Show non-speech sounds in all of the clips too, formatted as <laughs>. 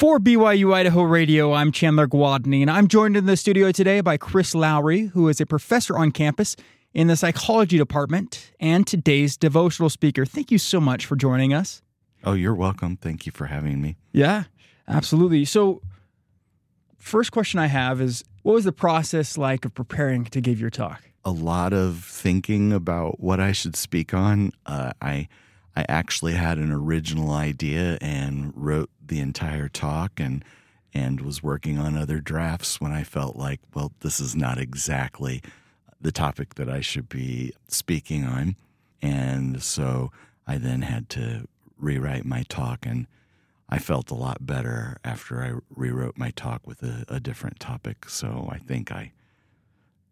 For BYU Idaho Radio, I'm Chandler Gwadney, and I'm joined in the studio today by Chris Lowry, who is a professor on campus in the psychology department and today's devotional speaker. Thank you so much for joining us. Oh, you're welcome. Thank you for having me. Yeah, absolutely. So, first question I have is what was the process like of preparing to give your talk? A lot of thinking about what I should speak on. Uh, I I actually had an original idea and wrote the entire talk and and was working on other drafts when I felt like, well, this is not exactly the topic that I should be speaking on. And so I then had to rewrite my talk and I felt a lot better after I rewrote my talk with a, a different topic. So I think I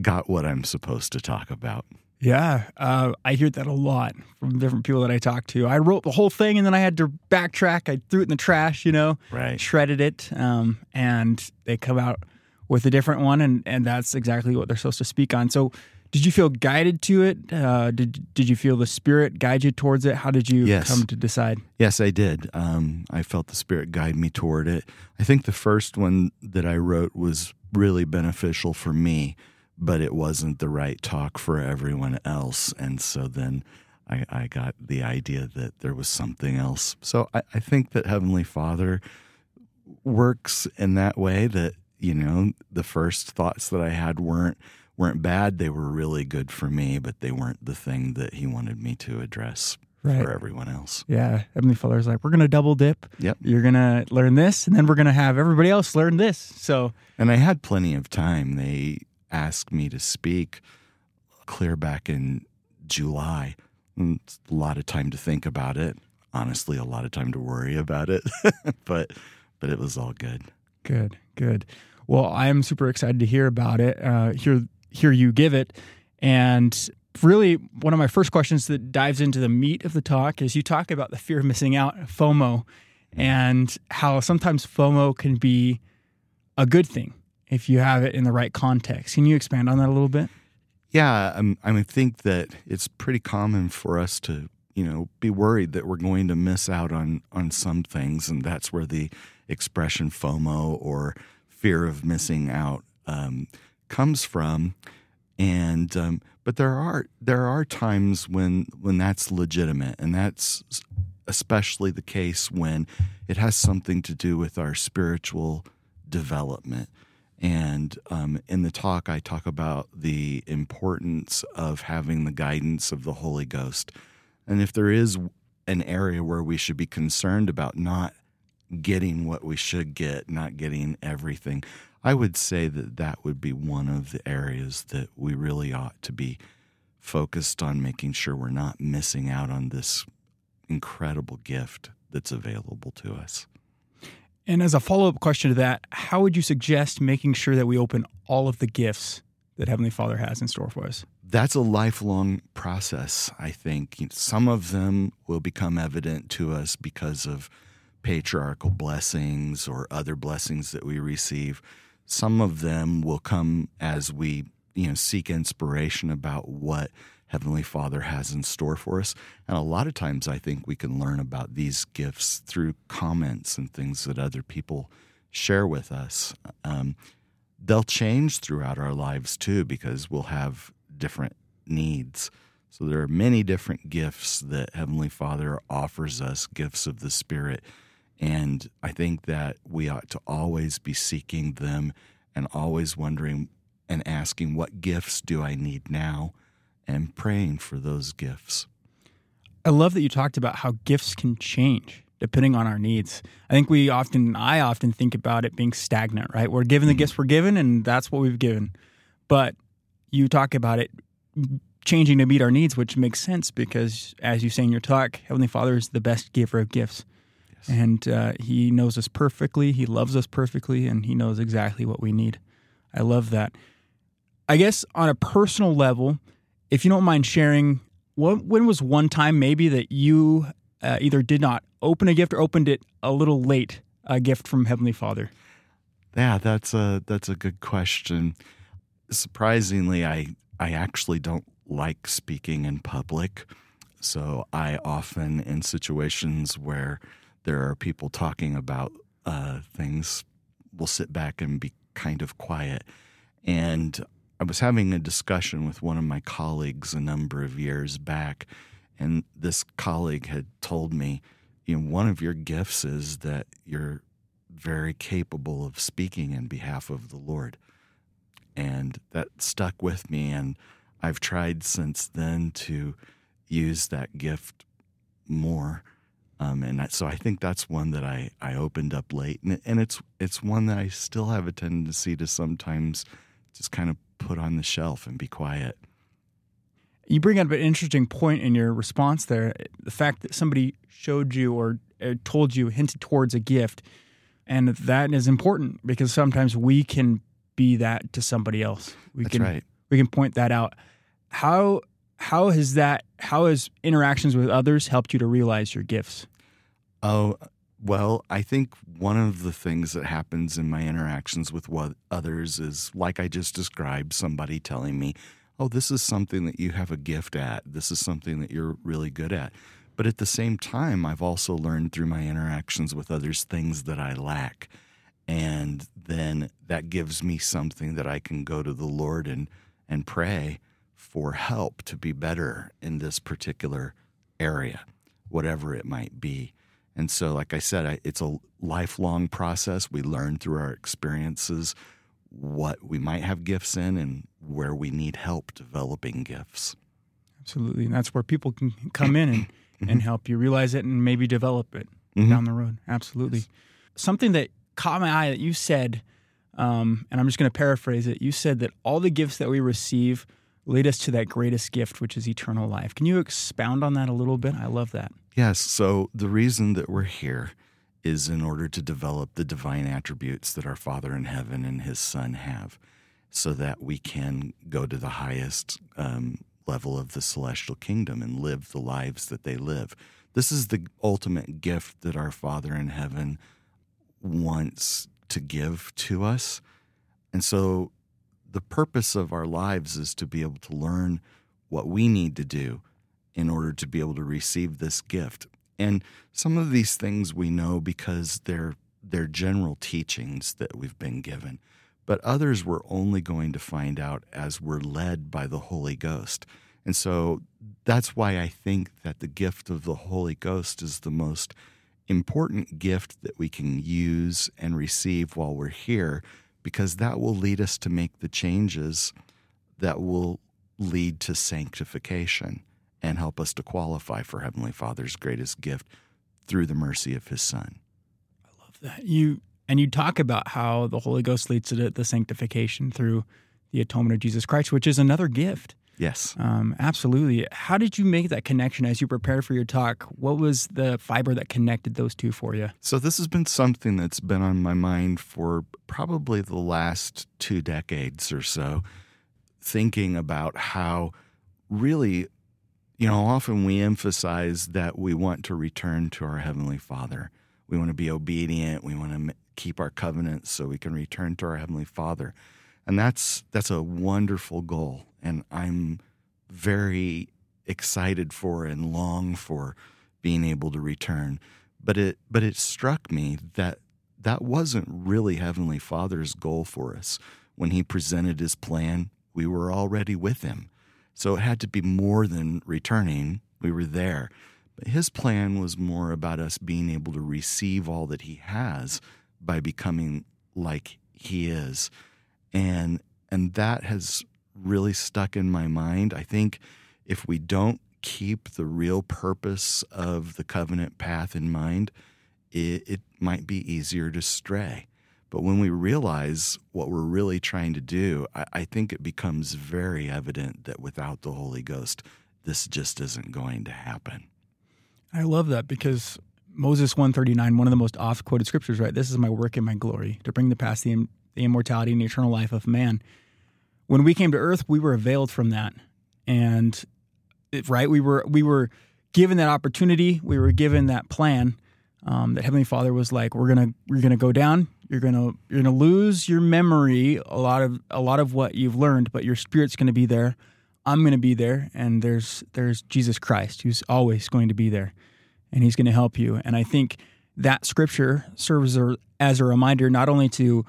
got what I'm supposed to talk about. Yeah, uh, I hear that a lot from different people that I talk to. I wrote the whole thing and then I had to backtrack. I threw it in the trash, you know, Right. shredded it, um, and they come out with a different one, and, and that's exactly what they're supposed to speak on. So, did you feel guided to it? Uh, did did you feel the spirit guide you towards it? How did you Yes. come to decide? Yes, I did. Um, I felt the Spirit guide me toward it. I think the first one that I wrote was really beneficial for me, but it wasn't the right talk for everyone else. And so then I, I got the idea that there was something else. So I, I think that Heavenly Father works in that way that, you know, the first thoughts that I had weren't weren't bad. They were really good for me, but they weren't the thing that he wanted me to address Right. for everyone else. Yeah, Heavenly Father's like, we're gonna double dip. Yep. You're gonna learn this, and then we're gonna have everybody else learn this. So And I had plenty of time. They asked me to speak clear back in July. It's a lot of time to think about it. Honestly, a lot of time to worry about it. <laughs> but but it was all good. Good, good. Well, I'm super excited to hear about it. Uh, hear hear you give it, and really one of my first questions that dives into the meat of the talk is you talk about the fear of missing out, FOMO, and how sometimes FOMO can be a good thing if you have it in the right context. Can you expand on that a little bit? Yeah, I'm, I mean, think that it's pretty common for us to, you know, be worried that we're going to miss out on on some things, and that's where the expression FOMO or fear of missing out um, comes from. And um, but there are there are times when when that's legitimate, and that's especially the case when it has something to do with our spiritual development. And um, in the talk, I talk about the importance of having the guidance of the Holy Ghost. And if there is an area where we should be concerned about not getting what we should get, not getting everything, I would say that that would be one of the areas that we really ought to be focused on making sure we're not missing out on this incredible gift that's available to us. And as a follow up question to that, how would you suggest making sure that we open all of the gifts that Heavenly Father has in store for us? That's a lifelong process, I think. Some of them will become evident to us because of patriarchal blessings or other blessings that we receive. Some of them will come as we, you know, seek inspiration about what Heavenly Father has in store for us. And a lot of times I think we can learn about these gifts through comments and things that other people share with us. Um, they'll change throughout our lives too because we'll have different needs. So there are many different gifts that Heavenly Father offers us, gifts of the Spirit. And I think that we ought to always be seeking them and always wondering and asking, what gifts do I need now? And praying for those gifts. I love that you talked about how gifts can change depending on our needs. I think we often, I often think about it being stagnant, right? We're given the gifts we're given, and that's what we've given. But you talk about it changing to meet our needs, which makes sense because, as you say in your talk, Heavenly Father is the best giver of gifts. And uh, He knows us perfectly, He loves us perfectly, and He knows exactly what we need. I love that. I guess on a personal level, if you don't mind sharing, what, when was one time maybe that you uh, either did not open a gift or opened it a little late, a gift from Heavenly Father? Yeah, that's a that's a good question. Surprisingly, I I actually don't like speaking in public. So I often in situations where there are people talking about uh, things will sit back and be kind of quiet. And I was having a discussion with one of my colleagues a number of years back, and this colleague had told me, you know, one of your gifts is that you're very capable of speaking in behalf of the Lord. And that stuck with me. And I've tried since then to use that gift more. Um, and so I think that's one that I, I opened up late, and, and it's it's one that I still have a tendency to sometimes just kind of put on the shelf and be quiet. You bring up an interesting point in your response there. The fact that somebody showed you or uh, told you, hinted towards a gift, and that is important because sometimes we can be that to somebody else. We That's can right. we can point that out. How how has that how has interactions with others helped you to realize your gifts? Oh, well, I think one of the things that happens in my interactions with what others is like I just described somebody telling me, "Oh, this is something that you have a gift at. This is something that you're really good at." But at the same time, I've also learned through my interactions with others things that I lack. And then that gives me something that I can go to the Lord and and pray for help to be better in this particular area, whatever it might be. And so, like I said, I, it's a lifelong process. We learn through our experiences what we might have gifts in and where we need help developing gifts. Absolutely, and that's where people can come in and, <coughs> and help you realize it and maybe develop it Mhm. down the road. Absolutely, something that caught my eye that you said, um, and I'm just going to paraphrase it. You said that all the gifts that we receive lead us to that greatest gift, which is eternal life. Can you expound on that a little bit? I love that. Yes. So the reason that we're here is in order to develop the divine attributes that our Father in heaven and His Son have, so that we can go to the highest um, level of the celestial kingdom and live the lives that they live. This is the ultimate gift that our Father in heaven wants to give to us. And so the purpose of our lives is to be able to learn what we need to do in order to be able to receive this gift. And some of these things we know because they're they're general teachings that we've been given. But others we're only going to find out as we're led by the Holy Ghost. And so that's why I think that the gift of the Holy Ghost is the most important gift that we can use and receive while we're here, because that will lead us to make the changes that will lead to sanctification and help us to qualify for Heavenly Father's greatest gift through the mercy of His Son. I love that you and you talk about how the Holy Ghost leads to the, sanctification through the atonement of Jesus Christ, which is another gift. Yes. Um, absolutely. How did you make that connection as you prepared for your talk? What was the fiber that connected those two for you? So, this has been something that's been on my mind for probably the last two decades or so, thinking about how really, you know, often we emphasize that we want to return to our Heavenly Father. We want to be obedient. We want to keep our covenants so we can return to our Heavenly Father. And that's that's a wonderful goal. And I'm very excited for and long for being able to return. But it but it struck me that that wasn't really Heavenly Father's goal for us. When he presented his plan, we were already with him. So it had to be more than returning. We were there. But his plan was more about us being able to receive all that he has by becoming like he is. And and that has really stuck in my mind. I think if we don't keep the real purpose of the covenant path in mind, it, it might be easier to stray. But when we realize what we're really trying to do, I, I think it becomes very evident that without the Holy Ghost, this just isn't going to happen. I love that because Moses 139, one of the most oft quoted scriptures, right? This is my work and my glory to bring the past the, the immortality and eternal life of man. When we came to earth, we were veiled from that. And right, we were we were given that opportunity, we were given that plan. Um, that Heavenly Father was like, "We're gonna, you're gonna go down. You're gonna, you're gonna lose your memory, a lot of, a lot of what you've learned, but your spirit's gonna be there. I'm gonna be there, and there's, there's Jesus Christ, who's always going to be there, and He's gonna help you. And I think that scripture serves as a reminder not only to,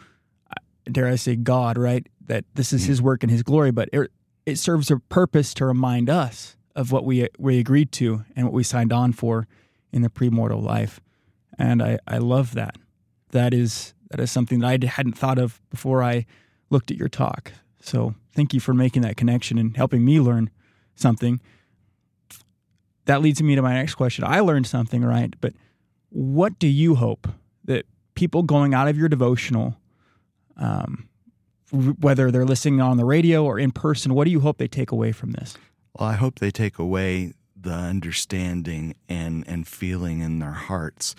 uh, dare I say, God, right, that this is His work and His glory, but it, it serves a purpose to remind us of what we we agreed to and what we signed on for in the premortal life. And I, I love that. That is that is something that I hadn't thought of before I looked at your talk. So thank you for making that connection and helping me learn something. That leads me to my next question. I learned something, right? But what do you hope that people going out of your devotional, um, whether they're listening on the radio or in person, what do you hope they take away from this? Well, I hope they take away the understanding and, and feeling in their hearts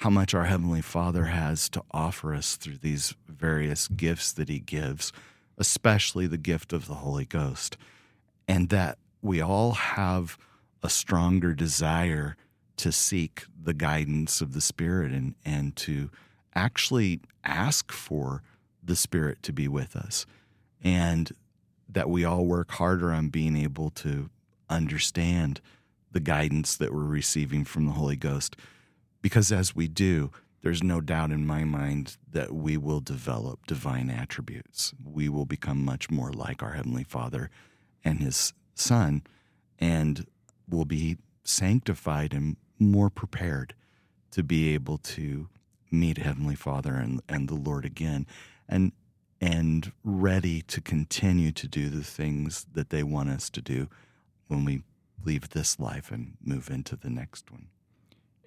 how much our Heavenly Father has to offer us through these various gifts that He gives, especially the gift of the Holy Ghost, and that we all have a stronger desire to seek the guidance of the Spirit and, and to actually ask for the Spirit to be with us. And that we all work harder on being able to understand the guidance that we're receiving from the Holy Ghost. Because as we do, there's no doubt in my mind that we will develop divine attributes. We will become much more like our Heavenly Father and His Son, and will be sanctified and more prepared to be able to meet Heavenly Father and, and the Lord again. And and ready to continue to do the things that they want us to do when we leave this life and move into the next one.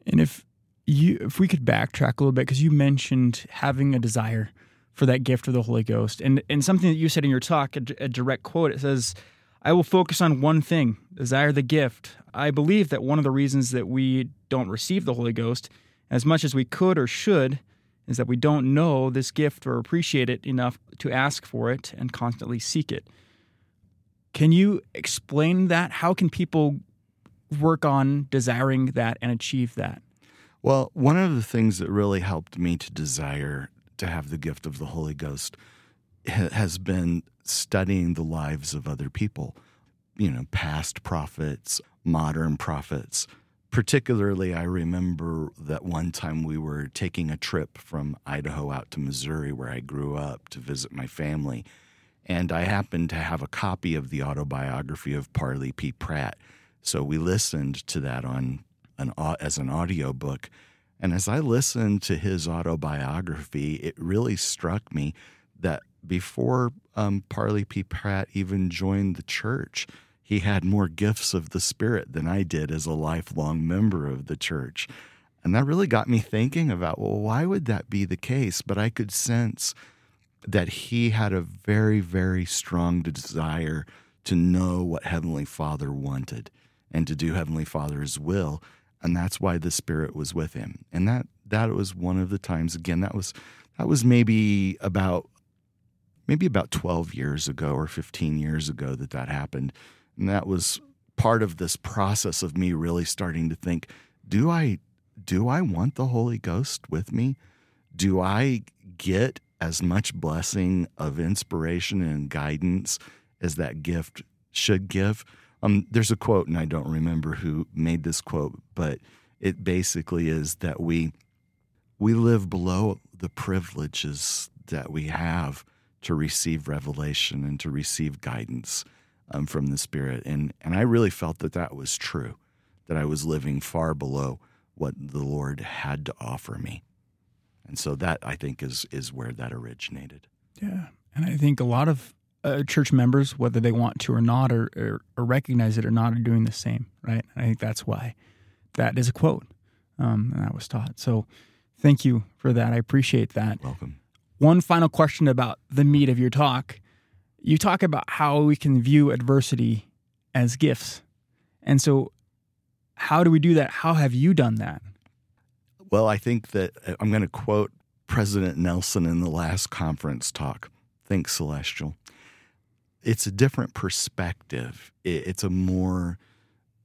And if you if we could backtrack a little bit because you mentioned having a desire for that gift of the Holy Ghost and and something that you said in your talk a, a direct quote it says I will focus on one thing desire the gift I believe that one of the reasons that we don't receive the Holy Ghost as much as we could or should is that we don't know this gift or appreciate it enough to ask for it and constantly seek it. Can you explain that? How can people work on desiring that and achieve that? Well, one of the things that really helped me to desire to have the gift of the Holy Ghost has been studying the lives of other people, you know, past prophets, modern prophets, particularly, I remember that one time we were taking a trip from Idaho out to Missouri, where I grew up, to visit my family. And I happened to have a copy of the autobiography of Parley P. Pratt. So we listened to that on an as an audio book. And as I listened to his autobiography, it really struck me that before um, Parley P. Pratt even joined the church, he had more gifts of the Spirit than I did as a lifelong member of the church. And that really got me thinking about, well, why would that be the case? But I could sense that he had a very, very strong desire to know what Heavenly Father wanted and to do Heavenly Father's will. And that's why the Spirit was with him. And that that was one of the times again, that was that was maybe about maybe about 12 years ago or 15 years ago that that happened and that was part of this process of me really starting to think, do I do I want the Holy Ghost with me? Do I get as much blessing of inspiration and guidance as that gift should give? Um, there's a quote, and I don't remember who made this quote, but it basically is that we we live below the privileges that we have to receive revelation and to receive guidance um, from the Spirit. And, and I really felt that that was true, that I was living far below what the Lord had to offer me. And so that I think is is where that originated. Yeah, and I think a lot of uh, church members, whether they want to or not, or, or, or, recognize it or not, are doing the same. Right? I think that's why that is a quote um, and that was taught. So thank you for that. I appreciate that. Welcome. One final question about the meat of your talk you talk about how we can view adversity as gifts. And so, how do we do that? How have you done that? Well, I think that uh, I'm going to quote President Nelson in the last conference talk. Think Celestial. It's a different perspective. It's a more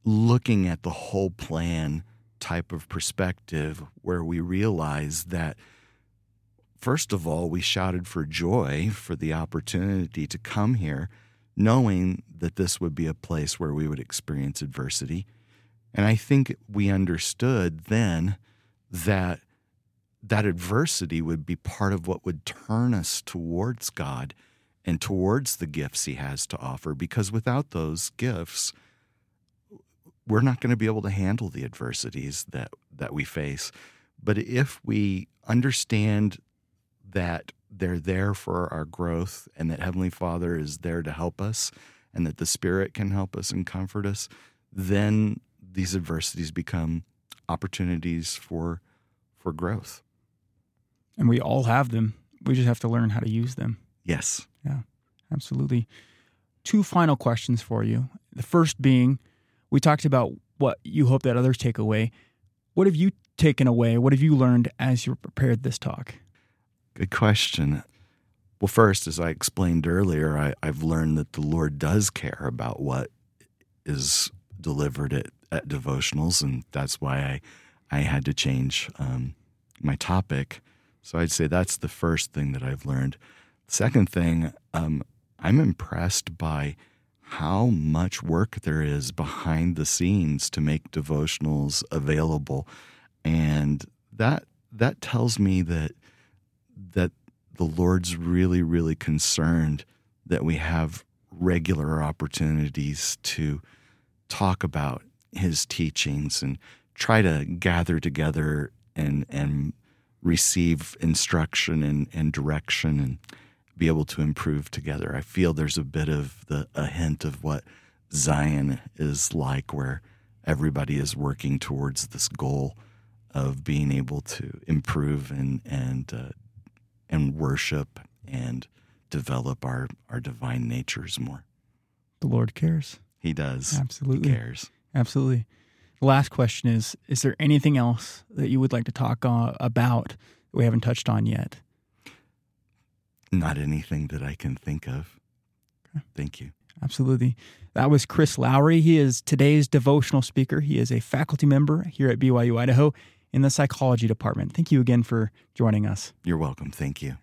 looking at the whole plan type of perspective where we realize that First of all, we shouted for joy for the opportunity to come here, knowing that this would be a place where we would experience adversity. And I think we understood then that that adversity would be part of what would turn us towards God and towards the gifts He has to offer. Because without those gifts, we're not going to be able to handle the adversities that, that we face. But if we understand that they're there for our growth and that Heavenly Father is there to help us and that the Spirit can help us and comfort us, then these adversities become opportunities for for growth. And we all have them. We just have to learn how to use them. Yes. Yeah, absolutely. Two final questions for you. The first being we talked about what you hope that others take away. What have you taken away? What have you learned as you prepared this talk? Good question. Well, first, as I explained earlier, I, have learned that the Lord does care about what is delivered at, at devotionals, and that's why I, I had to change um, my topic. So I'd say that's the first thing that I've learned. Second thing, um, I'm impressed by how much work there is behind the scenes to make devotionals available, and that that tells me that that the Lord's really, really concerned that we have regular opportunities to talk about His teachings and try to gather together and and receive instruction and, and direction and be able to improve together. I feel there's a bit of the a hint of what Zion is like, where everybody is working towards this goal of being able to improve and and uh, and worship and develop our our divine natures more. The Lord cares. He does. Absolutely he cares. Absolutely. The last question is: Is there anything else that you would like to talk uh, about that we haven't touched on yet? Not anything that I can think of. Okay. Thank you. Absolutely. That was Chris Lowry. He is today's devotional speaker. He is a faculty member here at BYU Idaho in the psychology department. Thank you again for joining us. You're welcome. Thank you.